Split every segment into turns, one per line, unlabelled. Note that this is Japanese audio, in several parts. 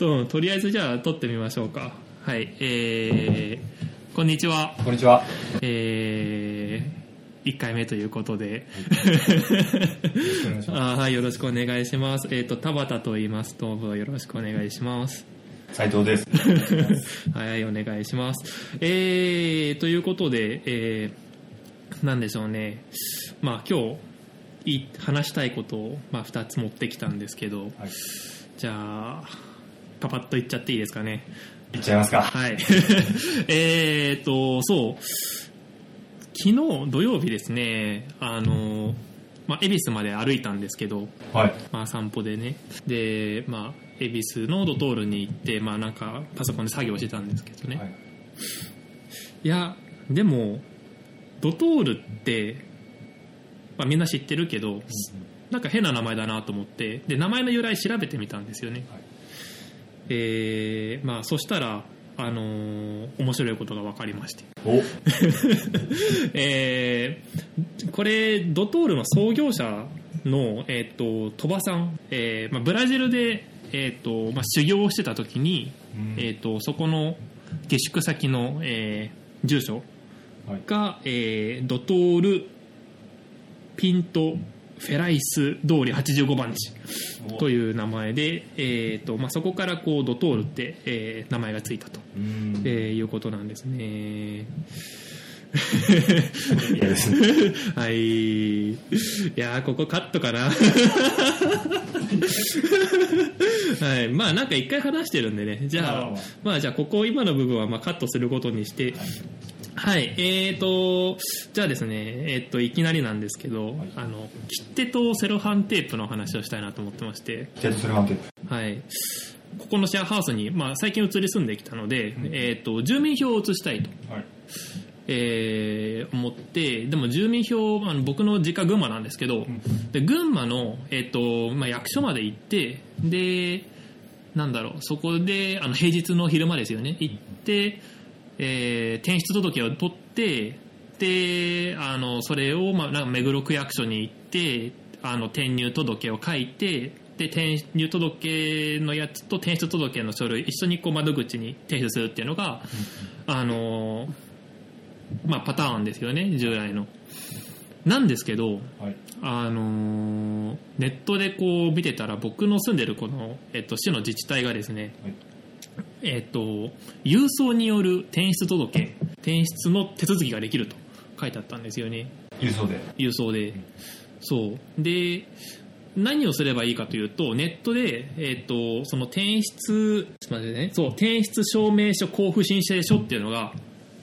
ととりあえずじゃあ撮ってみましょうかはいえー、こんにちは
こんにちは。
えー、1回目ということであはいよろしくお願いしますえっ、と田畑と言いますどうぞよろしくお願いします
斉藤です。
はい、お願いします。えー、ということで、えー、なんでしょうね。まあ今日い話したいことを、まあ、2つ持ってきたんですけど、
はい。
じゃあ、パパッと言っちゃっていいですかね。
いっちゃいますか。
はい。えーと、そう。昨日土曜日ですね、あの、まあ、恵比寿まで歩いたんですけど、
はい。
まあ、散歩でねでまあ恵比寿のドトールに行ってまあなんかパソコンで作業してたんですけどね、、
はいい。
やでもドトールって、まあ、みんな知ってるけどなんか変な名前だなと思ってで名前の由来調べてみたんですよね、
はい
えーまあそしたらあのー面白いことが分かりまして。
お、
えーこれドトールの創業者の、えー、と鳥羽さん、えーまあ、ブラジルで、えーとまあ、修行をしてた時に、
うん。
えー、とそこの下宿先の、えー住所
はい。
が、えードトールピントフェライス通り85番地と
う。
いう名前で、えーとまあ、そこからこうドトールって、えー名前がついたと、
うん。
えーいうことなんですね。
嫌ですね。
はい。いやーここカットかな。はい。まあなんか一回話してるんでね。じゃあ
まあまあ、
まあじゃあここ今の部分はまあカットすることにして、はい。えーと、じゃあですね、えーと、いきなりなんですけど、
はい
あの、切手とセロハンテープの話をしたいなと思ってまして、
じゃあ、それはテープ。
はい。ここのシェアハウスに、まあ最近移り住んできたので、えーと、住民票を移したいと。
はい。
えー思ってでも住民票あの僕の実家群馬なんですけど、で群馬の、えっとまあ、役所まで行ってでなんだろうそこであの平日の昼間ですよね行って、えー転出届を取ってであのそれを、まあ、なんか目黒区役所に行ってあの転入届を書いてで転入届のやつと転出届の書類一緒にこう窓口に提出するっていうのが、あのまあ、パターンですよね従来の。なんですけど、
はい。
あのーネットでこう見てたら僕の住んでるこの、えっと、市の自治体がですね、
はい
えっと、郵送による転出届転出の手続きができると書いてあったんですよね。
郵送で。
郵送で。そう。で何をすればいいかというとネットで、えっとその転出ちょっと待ってね。そう転出証明書交付申請書っていうのが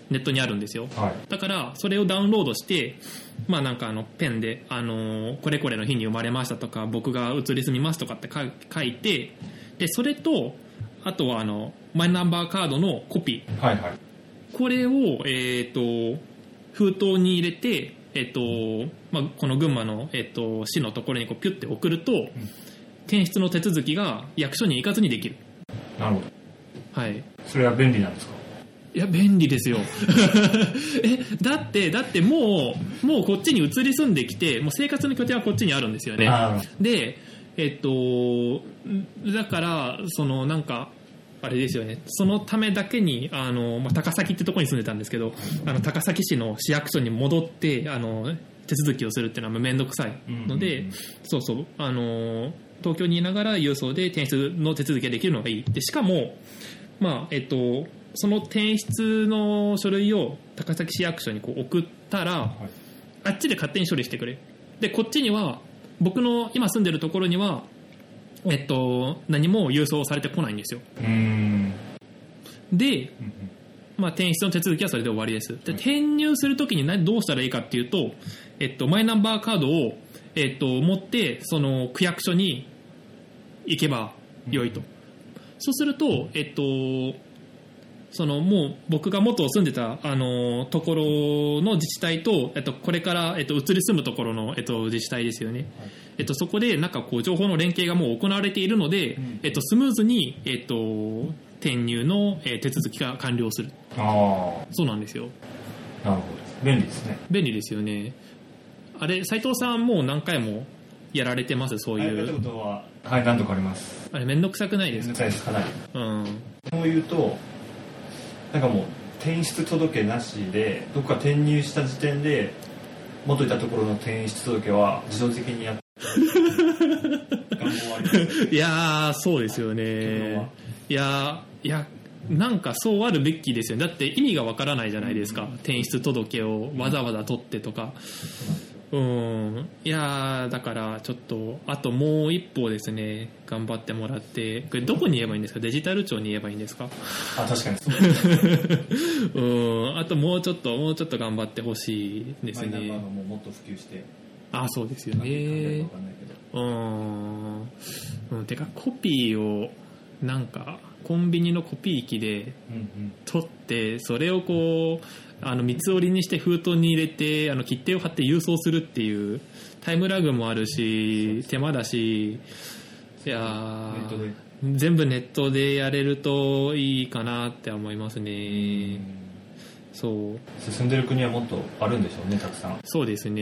ネットにあるんですよ。
はい。
だからそれをダウンロードして、まあ、なんかあのペンで、あのーこれこれの日に生まれましたとか僕が移り住みますとかって書書いてでそれとあとはあのマイナンバーカードのコピー
はいはい。
これを、えー、と封筒に入れて、えーとまあ、この群馬の、えー、と市のところにこうピュッて送ると、転出の手続きが役所に行かずにできる。
なるほど。
はい
それは便利なんですか？
いや、便利ですよ。え、だって、だってもう、もうこっちに移り住んできて、もう生活の拠点はこっちにあるんですよね。
あ
で、えっと、だから、そのなんか、あれですよね、そのためだけに、あの、まあ、高崎ってとこに住んでたんですけど、あの、高崎市の市役所に戻って、あの、手続きをするっていうのはめんどくさいので、
うんうんうん
そうそう、あの、東京にいながら郵送で転出の手続きができるのがいい。で、しかも、まあ、えっと、その転出の書類を高崎市役所にこう送ったら、
はい。
あっちで勝手に処理してくれる。で、こっちには、僕の今住んでるところには、えっと、何も郵送されてこないんですよ。で、
うん
まあ、転出の手続きはそれで終わりです。で、転入するときに何どうしたらいいかっていうと、えっと、マイナンバーカードを、えっと、持って、その区役所に行けば良いと。そうすると、えっと、そのもう僕が元住んでたあのところの自治体と、えっと、これから、えっと、移り住むところの、えっと、自治体ですよね、えっと、そこでなんかこう情報の連携がもう行われているので、
うん。
えっと、スムーズに、えっと、転入の、えー手続きが完了する。
あ
そうなんですよ。
あ、なるほど。便利ですね。
便利ですよね。あれ斉藤さんもう何回もやられてます？そう
はい
う。
ことははい何度かあります。
あれめんどくさくないですか？
めんどくさいです。かなり。
うん。
そう言うとなんかもう転出届なしでどこか転入した時点で元いたところの転出届は自動的にやっ願望はあります
いやーそうですよね。
は。い
やーいやなんかそうあるべきですよね。だって意味がわからないじゃないですか。転出届をわざわざ取ってとかうん。いやーだからちょっとあともう一歩ですね頑張ってもらって。これどこに言えばいいんですか？デジタル庁に言えばいいんですか？
あ確かに。そ う
うん。あともうちょっともうちょっと頑張ってほしいです
マイナンバーもうもっと普及して。
あそうですよね。うん。うん。てかコピーをなんかコンビニのコピー機で取ってそれをこうあの三つ折りにして封筒に入れてあの切手を貼って郵送するっていうタイムラグもあるし手間だしいや全部ネットでやれるといいかなって思いますね。そう。
進んでる国はもっとあるんでしょうねたくさん。
そうですね。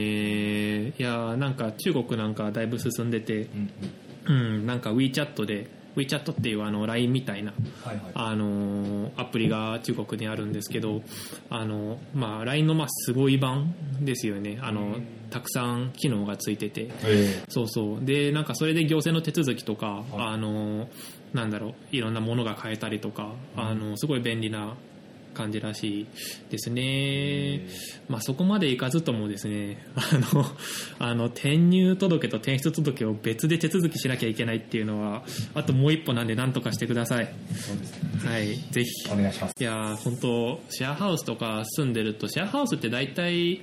いやーなんか中国なんかだいぶ進んでて
うんうん。
うんなんか WeChat で WeChat っていうあの LINE みたいな
はいはい。
あのアプリが中国にあるんですけどあの、まあ、LINE のまあすごい版ですよね。あの
うん。
たくさん機能がついてて。
え
そうそう。でなんかそれで行政の手続きとか、
はい。
あのなんだろう。いろんなものが買えたりとか、あのすごい便利な感じらしいですね、まあ、そこまでいかずともですね あのあの転入届と転出届を別で手続きしなきゃいけないっていうのはあともう一歩なんで何とかしてください。
そうですね。
はい。ぜひ。
お願いします。
いやー本当シェアハウスとか住んでるとシェアハウスって大体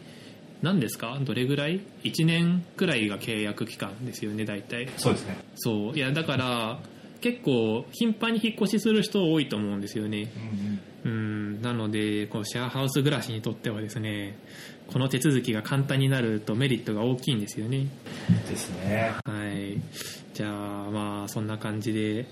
何ですか？どれぐらい？1年くらいが契約期間ですよね大体。
そうですね。
そう。いやだから結構頻繁に引っ越しする人多いと思うんですよね。
うんうん
のでこのシェアハウス暮らしにとってはですねこの手続きが簡単になるとメリットが大きいんですよね
ですね
はい。じゃあ、まあ、そんな感じで。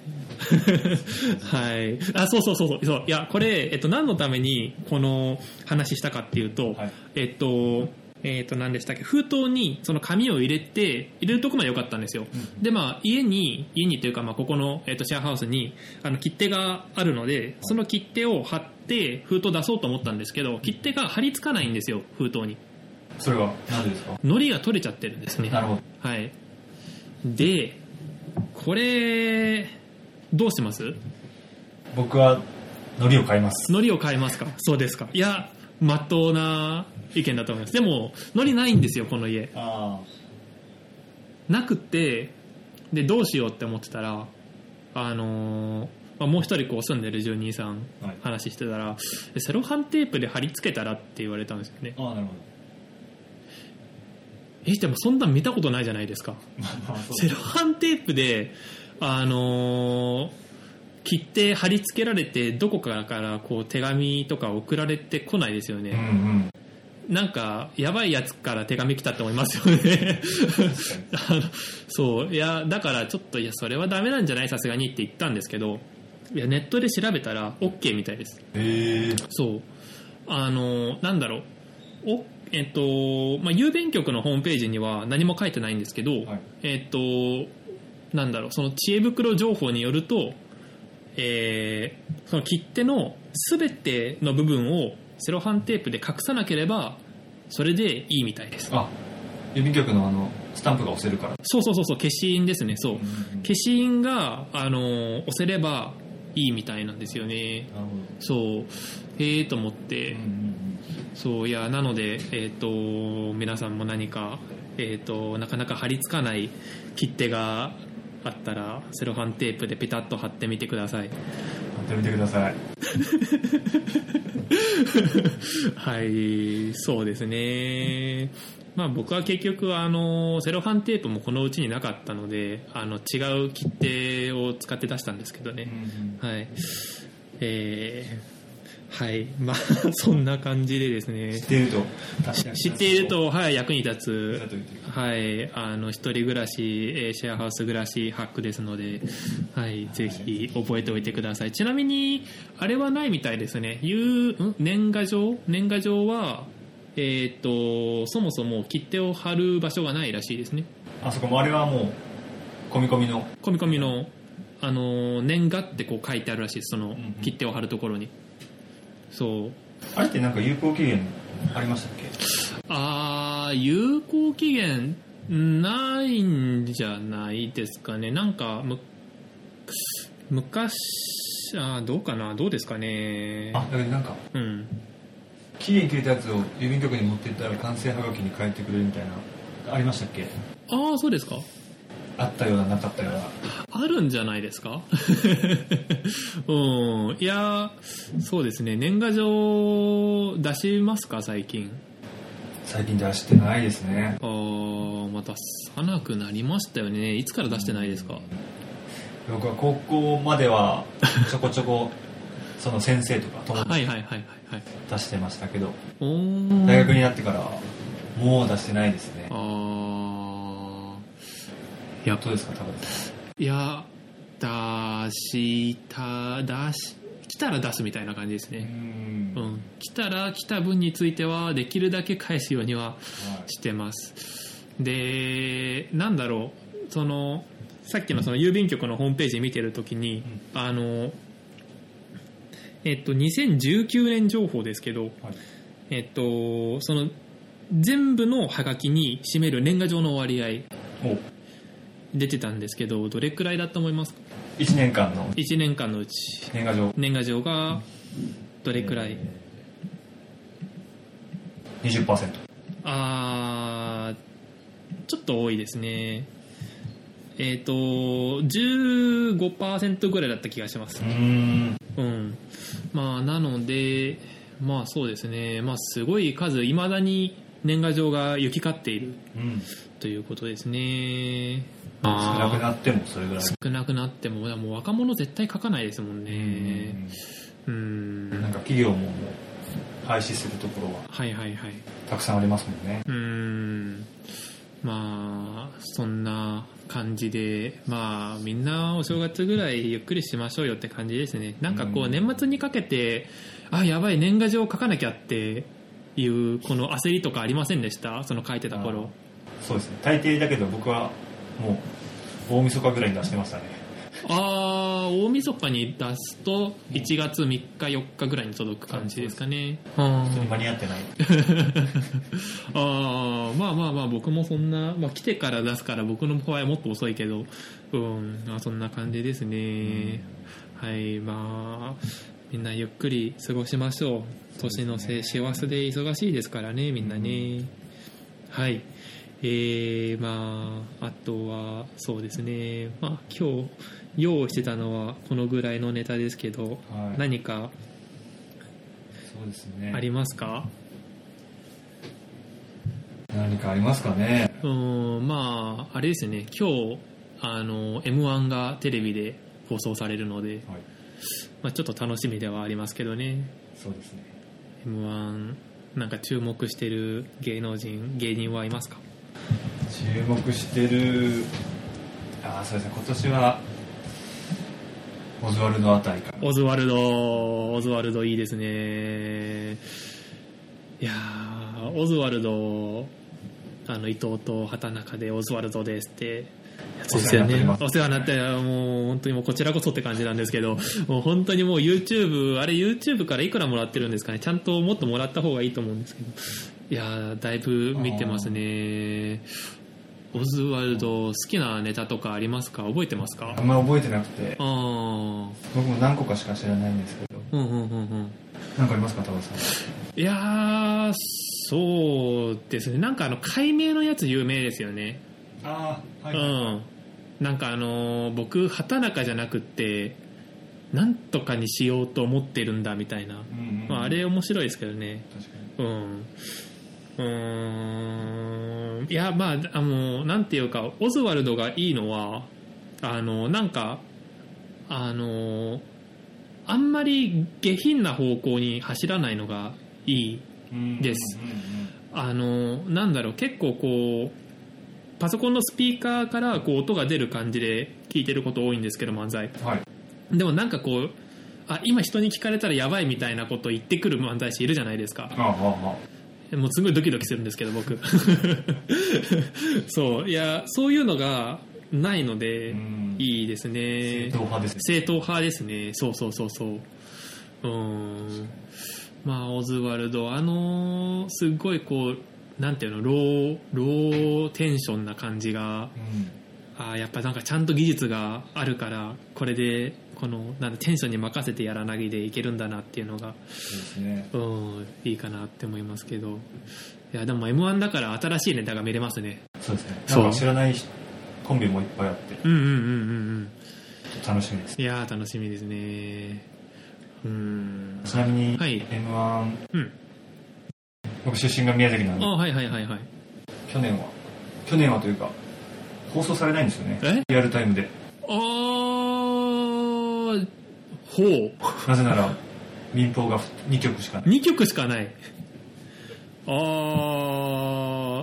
はい。あ、そうそうそうそう。そういや、これ、えっと、何のためにこの話したかっていうと、
はい
えっと、えっと、何でしたっけ？封筒にその紙を入れて、入れるとこまで良かったんですよ。
うん
で、まあ、家に、家にというか、まあ、ここの、えっと、シェアハウスに、あの、切手があるので、その切手を貼って、封筒出そうと思ったんですけど、切手が貼り付かないんですよ、封筒に。
それは何でですか？
糊が取れちゃってるんですね。
なるほど
はい。で、これ、どうします？
僕は海苔を買います
糊を変えますか？そうですか。いや、まっとうな意見だと思います。でも、糊ないんですよ、この家。
あ
なくって、で、どうしようって思ってたら、あのーまあ、もう一人こう住んでる住人さん
あはい
話してたら、セロハンテープで貼り付けたらって言われたんですよね。
ああなるほ
え、でもそんなん見たことないじゃないですか。
ど まあそう
セロハンテープで、あのー切って貼り付けられてどこかからこう手紙とか送られてこないですよ
うんう
ね、
ん。
なんかやばいやつから手紙来たって思いますよね。あの そう。いやだからちょっといやそれはダメなんじゃない？さすがにって言ったんですけどいやネットで調べたら OK みたいです。
へえ。
そう。あのなんだろう。おえっとまあ、郵便局のホームページには何も書いてないんですけど、
はい。
えっとなんだろう。その知恵袋情報によると、えーその切手の全ての部分をセロハンテープで隠さなければそれでいいみたいです。
あ郵便局のあのスタンプが押せるから。
そうそうそうそう消印ですね。そう。
うん。うん
消印があの押せればいいみたいなんですよね。そう。へえと思って、
どうんうん。
そういやなので、えー、と皆さんも何か、えー、となかなか貼り付かない切手があったらセロハンテープでペタッと貼ってみてください。
やってみてください。
はいそうですね。まあ僕は結局あのセロハンテープもこのうちになかったのであの違う切手を使って出したんですけどね、はい。えーはい。まあ そんな感じでですね。
知っていると。
知っていると、はい、役に立
役
つはい、あの一人暮らし、えーシェアハウス暮らしハックですので、はい、ぜひ覚えておいてください。ちなみに、あれはないみたいですね。いう、ん？年賀状？年賀状は、えーっと、そもそも切手を貼る場所がないらしいですね。
あそこもあれはもう込み込みの？
込み込みの、あのー年賀ってこう書いてあるらしいです。その
んうん。
切手を貼るところにそう。
あれってなんか有効期限ありましたっけ？
あー有効期限ないんじゃないですかね。なんかむ昔あーどうかな？どうですかね？
あだけどなんか
うん。
期限切れたやつを郵便局に持ってったら完成はがきに変えてくれるみたいなありましたっけ
ああそうですか
あったようななかったような。
あるんじゃないですか？うん。いやそうですね。年賀状出しますか？最近。
最近出してないですね。
あーまたさなくなりましたよね。いつから出してないですか？
僕は高校まではちょこちょこ その先生とか友達
はいはいはいはいはい。
出してましたけど。大学になってからはもう出してないですね。
ああいや
どうですか田辺さ
いや出した出し来たら出すみたいな感じです
ん
ね
ん。
うん。来たら来た分についてはできるだけ返すようにはしてます。でなんだろう。そのさっきのその郵便局のホームページ見てるときに、あのえっと2019年情報ですけど、
はい。
えっとその全部のハガキに占める年賀状の割合。
お
出てたんですけどどれくらいだと思います？か
1年間の。
1年間のうち。
年賀状。
年賀状がどれくらい、
20%
あーちょっと多いですね。えっ、と15%ぐらいだった気がします。
うん。
うん。まあなのでまあそうですね。まあすごい数いまだに年賀状が行き交っている。
うん
ということですね。
少なく
あ
なってもそれぐらい。
ー少なくなってももう若者絶対書かないですもんね。うん。
なんか企業ももう廃止するところは。
はいはいはい。
たくさんありますもんね。
うーん。まあそんな感じでまあみんなお正月ぐらいゆっくりしましょうよって感じですね。なんかこ
う
うん。年末にかけてあやばい年賀状書かなきゃっていうこの焦りとかありませんでした？その書いてた頃
そうですね。大抵だけど僕はもう大晦日ぐらいに出してましたね。
ああ大晦日に出すと1月3日4日ぐらいに届く感じですかね。あ
普通に間に合ってない。
あーまあまあまあ僕もそんな、まあ、来てから出すから僕の場合はもっと遅いけどうんまあそんな感じですね、はいまあみんなゆっくり過ごしましょう。年のせい師走で忙しいですからねみんなね、はいえー、まああとはそうですね。まあ今日用意してたのはこのぐらいのネタですけど、
はい。
何か
そうですね。
ありますか、
何かありますかね？
うーんまああれですね。今日あの m 1がテレビで放送されるので、
はい。
まあ、ちょっと楽しみではありますけどね。
そうですね。
m 1なんか注目してる芸能人芸人はいますか？
注目してるああそうですね。今年はオズワルドあたりかな
オズワルドオズワルドいいですね。いやーオズワルドあの伊藤と畑中でオズワルドですって。やつですよねお
お
世話になってもう本当にもうこちらこそって感じなんですけどもう本当にもう YouTube あれ YouTube からいくらもらってるんですかね。ちゃんともっともらった方がいいと思うんですけどいやーだいぶ見てますね。オズワルド好きなネタとかありますか？覚えてますか？
あんま覚えてなくて。僕も何個かしか知らないんですけど。
うんうんうんうん。
何かありますか田辺さん？
いやーそうですね。なんかあの解明のやつ有名ですよね。
ああ
うん。なんかあのー僕畑中じゃなくってなんとかにしようと思ってるんだみたいな、
うんうん。
まあ、あれ面白いですけどね。
確かに。
うんうーん。いやまああのなんていうかオズワルドがいいのはあのなんかあのあんまり下品な方向に走らないのがいいです。あのなんだろう結構こうパソコンのスピーカーからこう音が出る感じで聞いてること多いんですけど漫才。
うんはい。
でもなんかこうあ今人に聞かれたらやばいみたいなこと言ってくる漫才師いるじゃないですか。
ああああ
もうすごいドキドキするんですけど僕。そう。いやそういうのがないので、
うん。
いいですね。
正統派ですね。
正統派ですね。そうそうそうそう。うん。まあオズワルドあのすっごいこうなんていうのローローテンションな感じが
うん。
あーやっぱなんかちゃんと技術があるからこれでこのなんだテンションに任せてやらなぎでいけるんだなっていうのが
そうですね。
うんいいかなって思いますけど。いやでも m 1だから新しいネタが見れますね。
そうですね。
そう。
なんか知らないコンビもいっぱいあって。
うんうんうんうんうん。
楽しみです。
いやー楽しみですね。うん。
ちなみに
はい。
m 1
うん。
僕出身が宮崎なんで。
あはいはいはいはい。
去年は。去年はというか放送されないんですよね。
え？
リアルタイムで。
あーほう。
なぜなら民放が2曲しかない。
2曲しかない。あ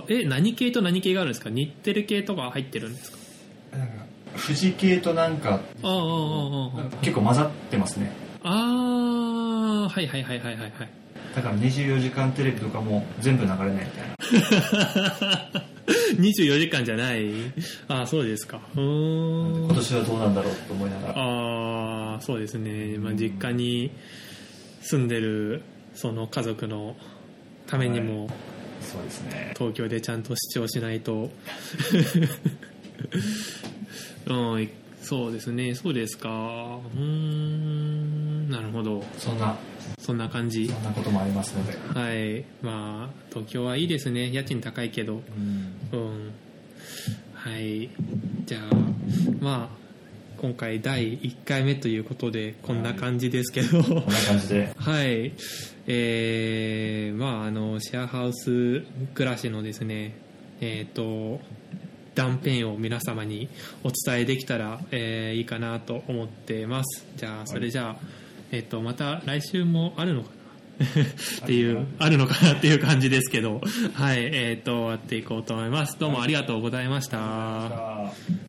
ーえ何系と何系があるんですか？日テレ系とか入ってるんですか？
なんか富士系となんか結構混ざってますね。
あーはいはいはいはいはいはい
だから24時間テレビとかも全部流れないみたいな
24時間じゃない。ああそうですか。うーん。
今年はどうなんだろうと思いながら。
ああそうですね、まあ、実家に住んでるその家族のためにも
そうですね。
東京でちゃんと視聴しないと。う んそうですね。そうですか。うーん。なるほど。
そんな
そんな感じ。
そんなこともありますので
はい。まあ東京はいいですね。家賃高いけど。
うん。
うん。はい。じゃあまあ今回第1回目ということでこんな感じですけど。
こんな感じで。
はい。えー、まああのシェアハウス暮らしのですねえっ、と断片を皆様にお伝えできたら、えーいいかなと思ってます。じゃあそれじゃあ、えっ、とまた来週もあるのかな？っていうあるのかな？っていう感じですけど。はいえっ、と終わっていこうと思います。どうもありがとうございました